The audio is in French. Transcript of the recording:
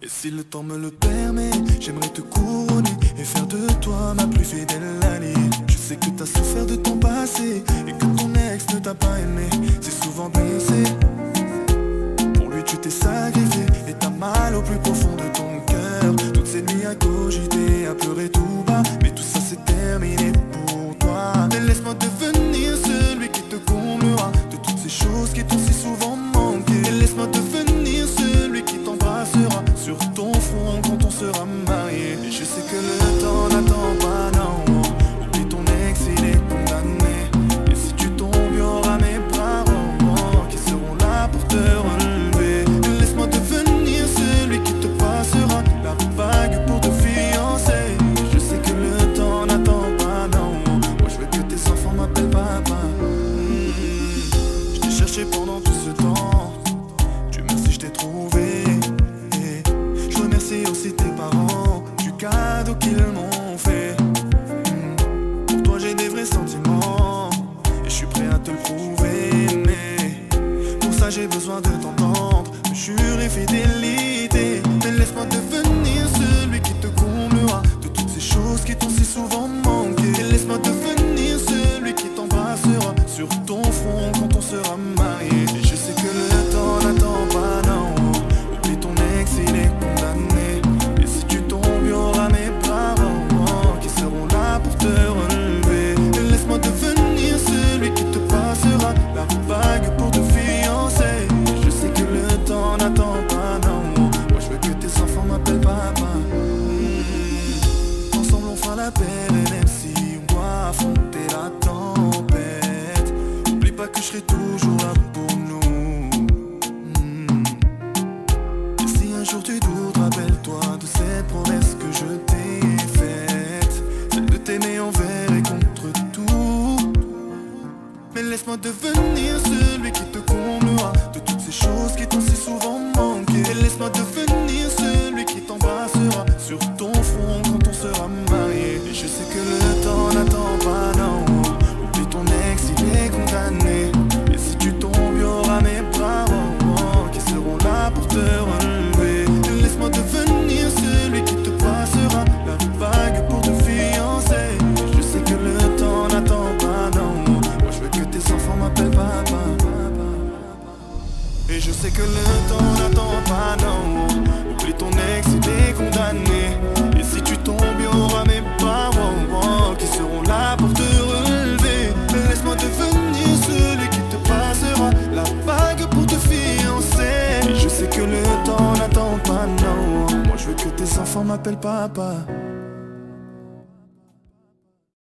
Et si le temps me le permet, j'aimerais te couronner et faire de toi ma plus fidèle alliée. Je sais que t'as souffert de ton passé et que ton ex ne t'a pas aimé, c'est souvent blessé. Pour lui tu t'es sacrifié et t'as mal au plus profond de ton cœur. Toutes ces nuits à cogiter, à pleurer tout bas, mais tout ça c'est terminé pour toi. Mais laisse-moi devenir celui je t'ai trouvé. Je remercie aussi tes parents du cadeau qu'ils m'ont fait. Pour toi, j'ai des vrais sentiments. Et je suis prêt à te le prouver. Mais pour ça, j'ai besoin de t'entendre. Me jurer fidélité. Laisse-moi devenir celui qui te comblera de toutes ces choses qui t'ont si souvent manqué. Laisse-moi devenir que le temps n'attend pas, non. Oublie ton ex, il est condamné. Et si tu tombes, il y aura mes parents qui seront là pour te relever. Mais laisse-moi devenir celui qui te passera la bague pour te fiancer. Et je sais que le temps n'attend pas, non. Moi je veux que tes enfants m'appellent papa.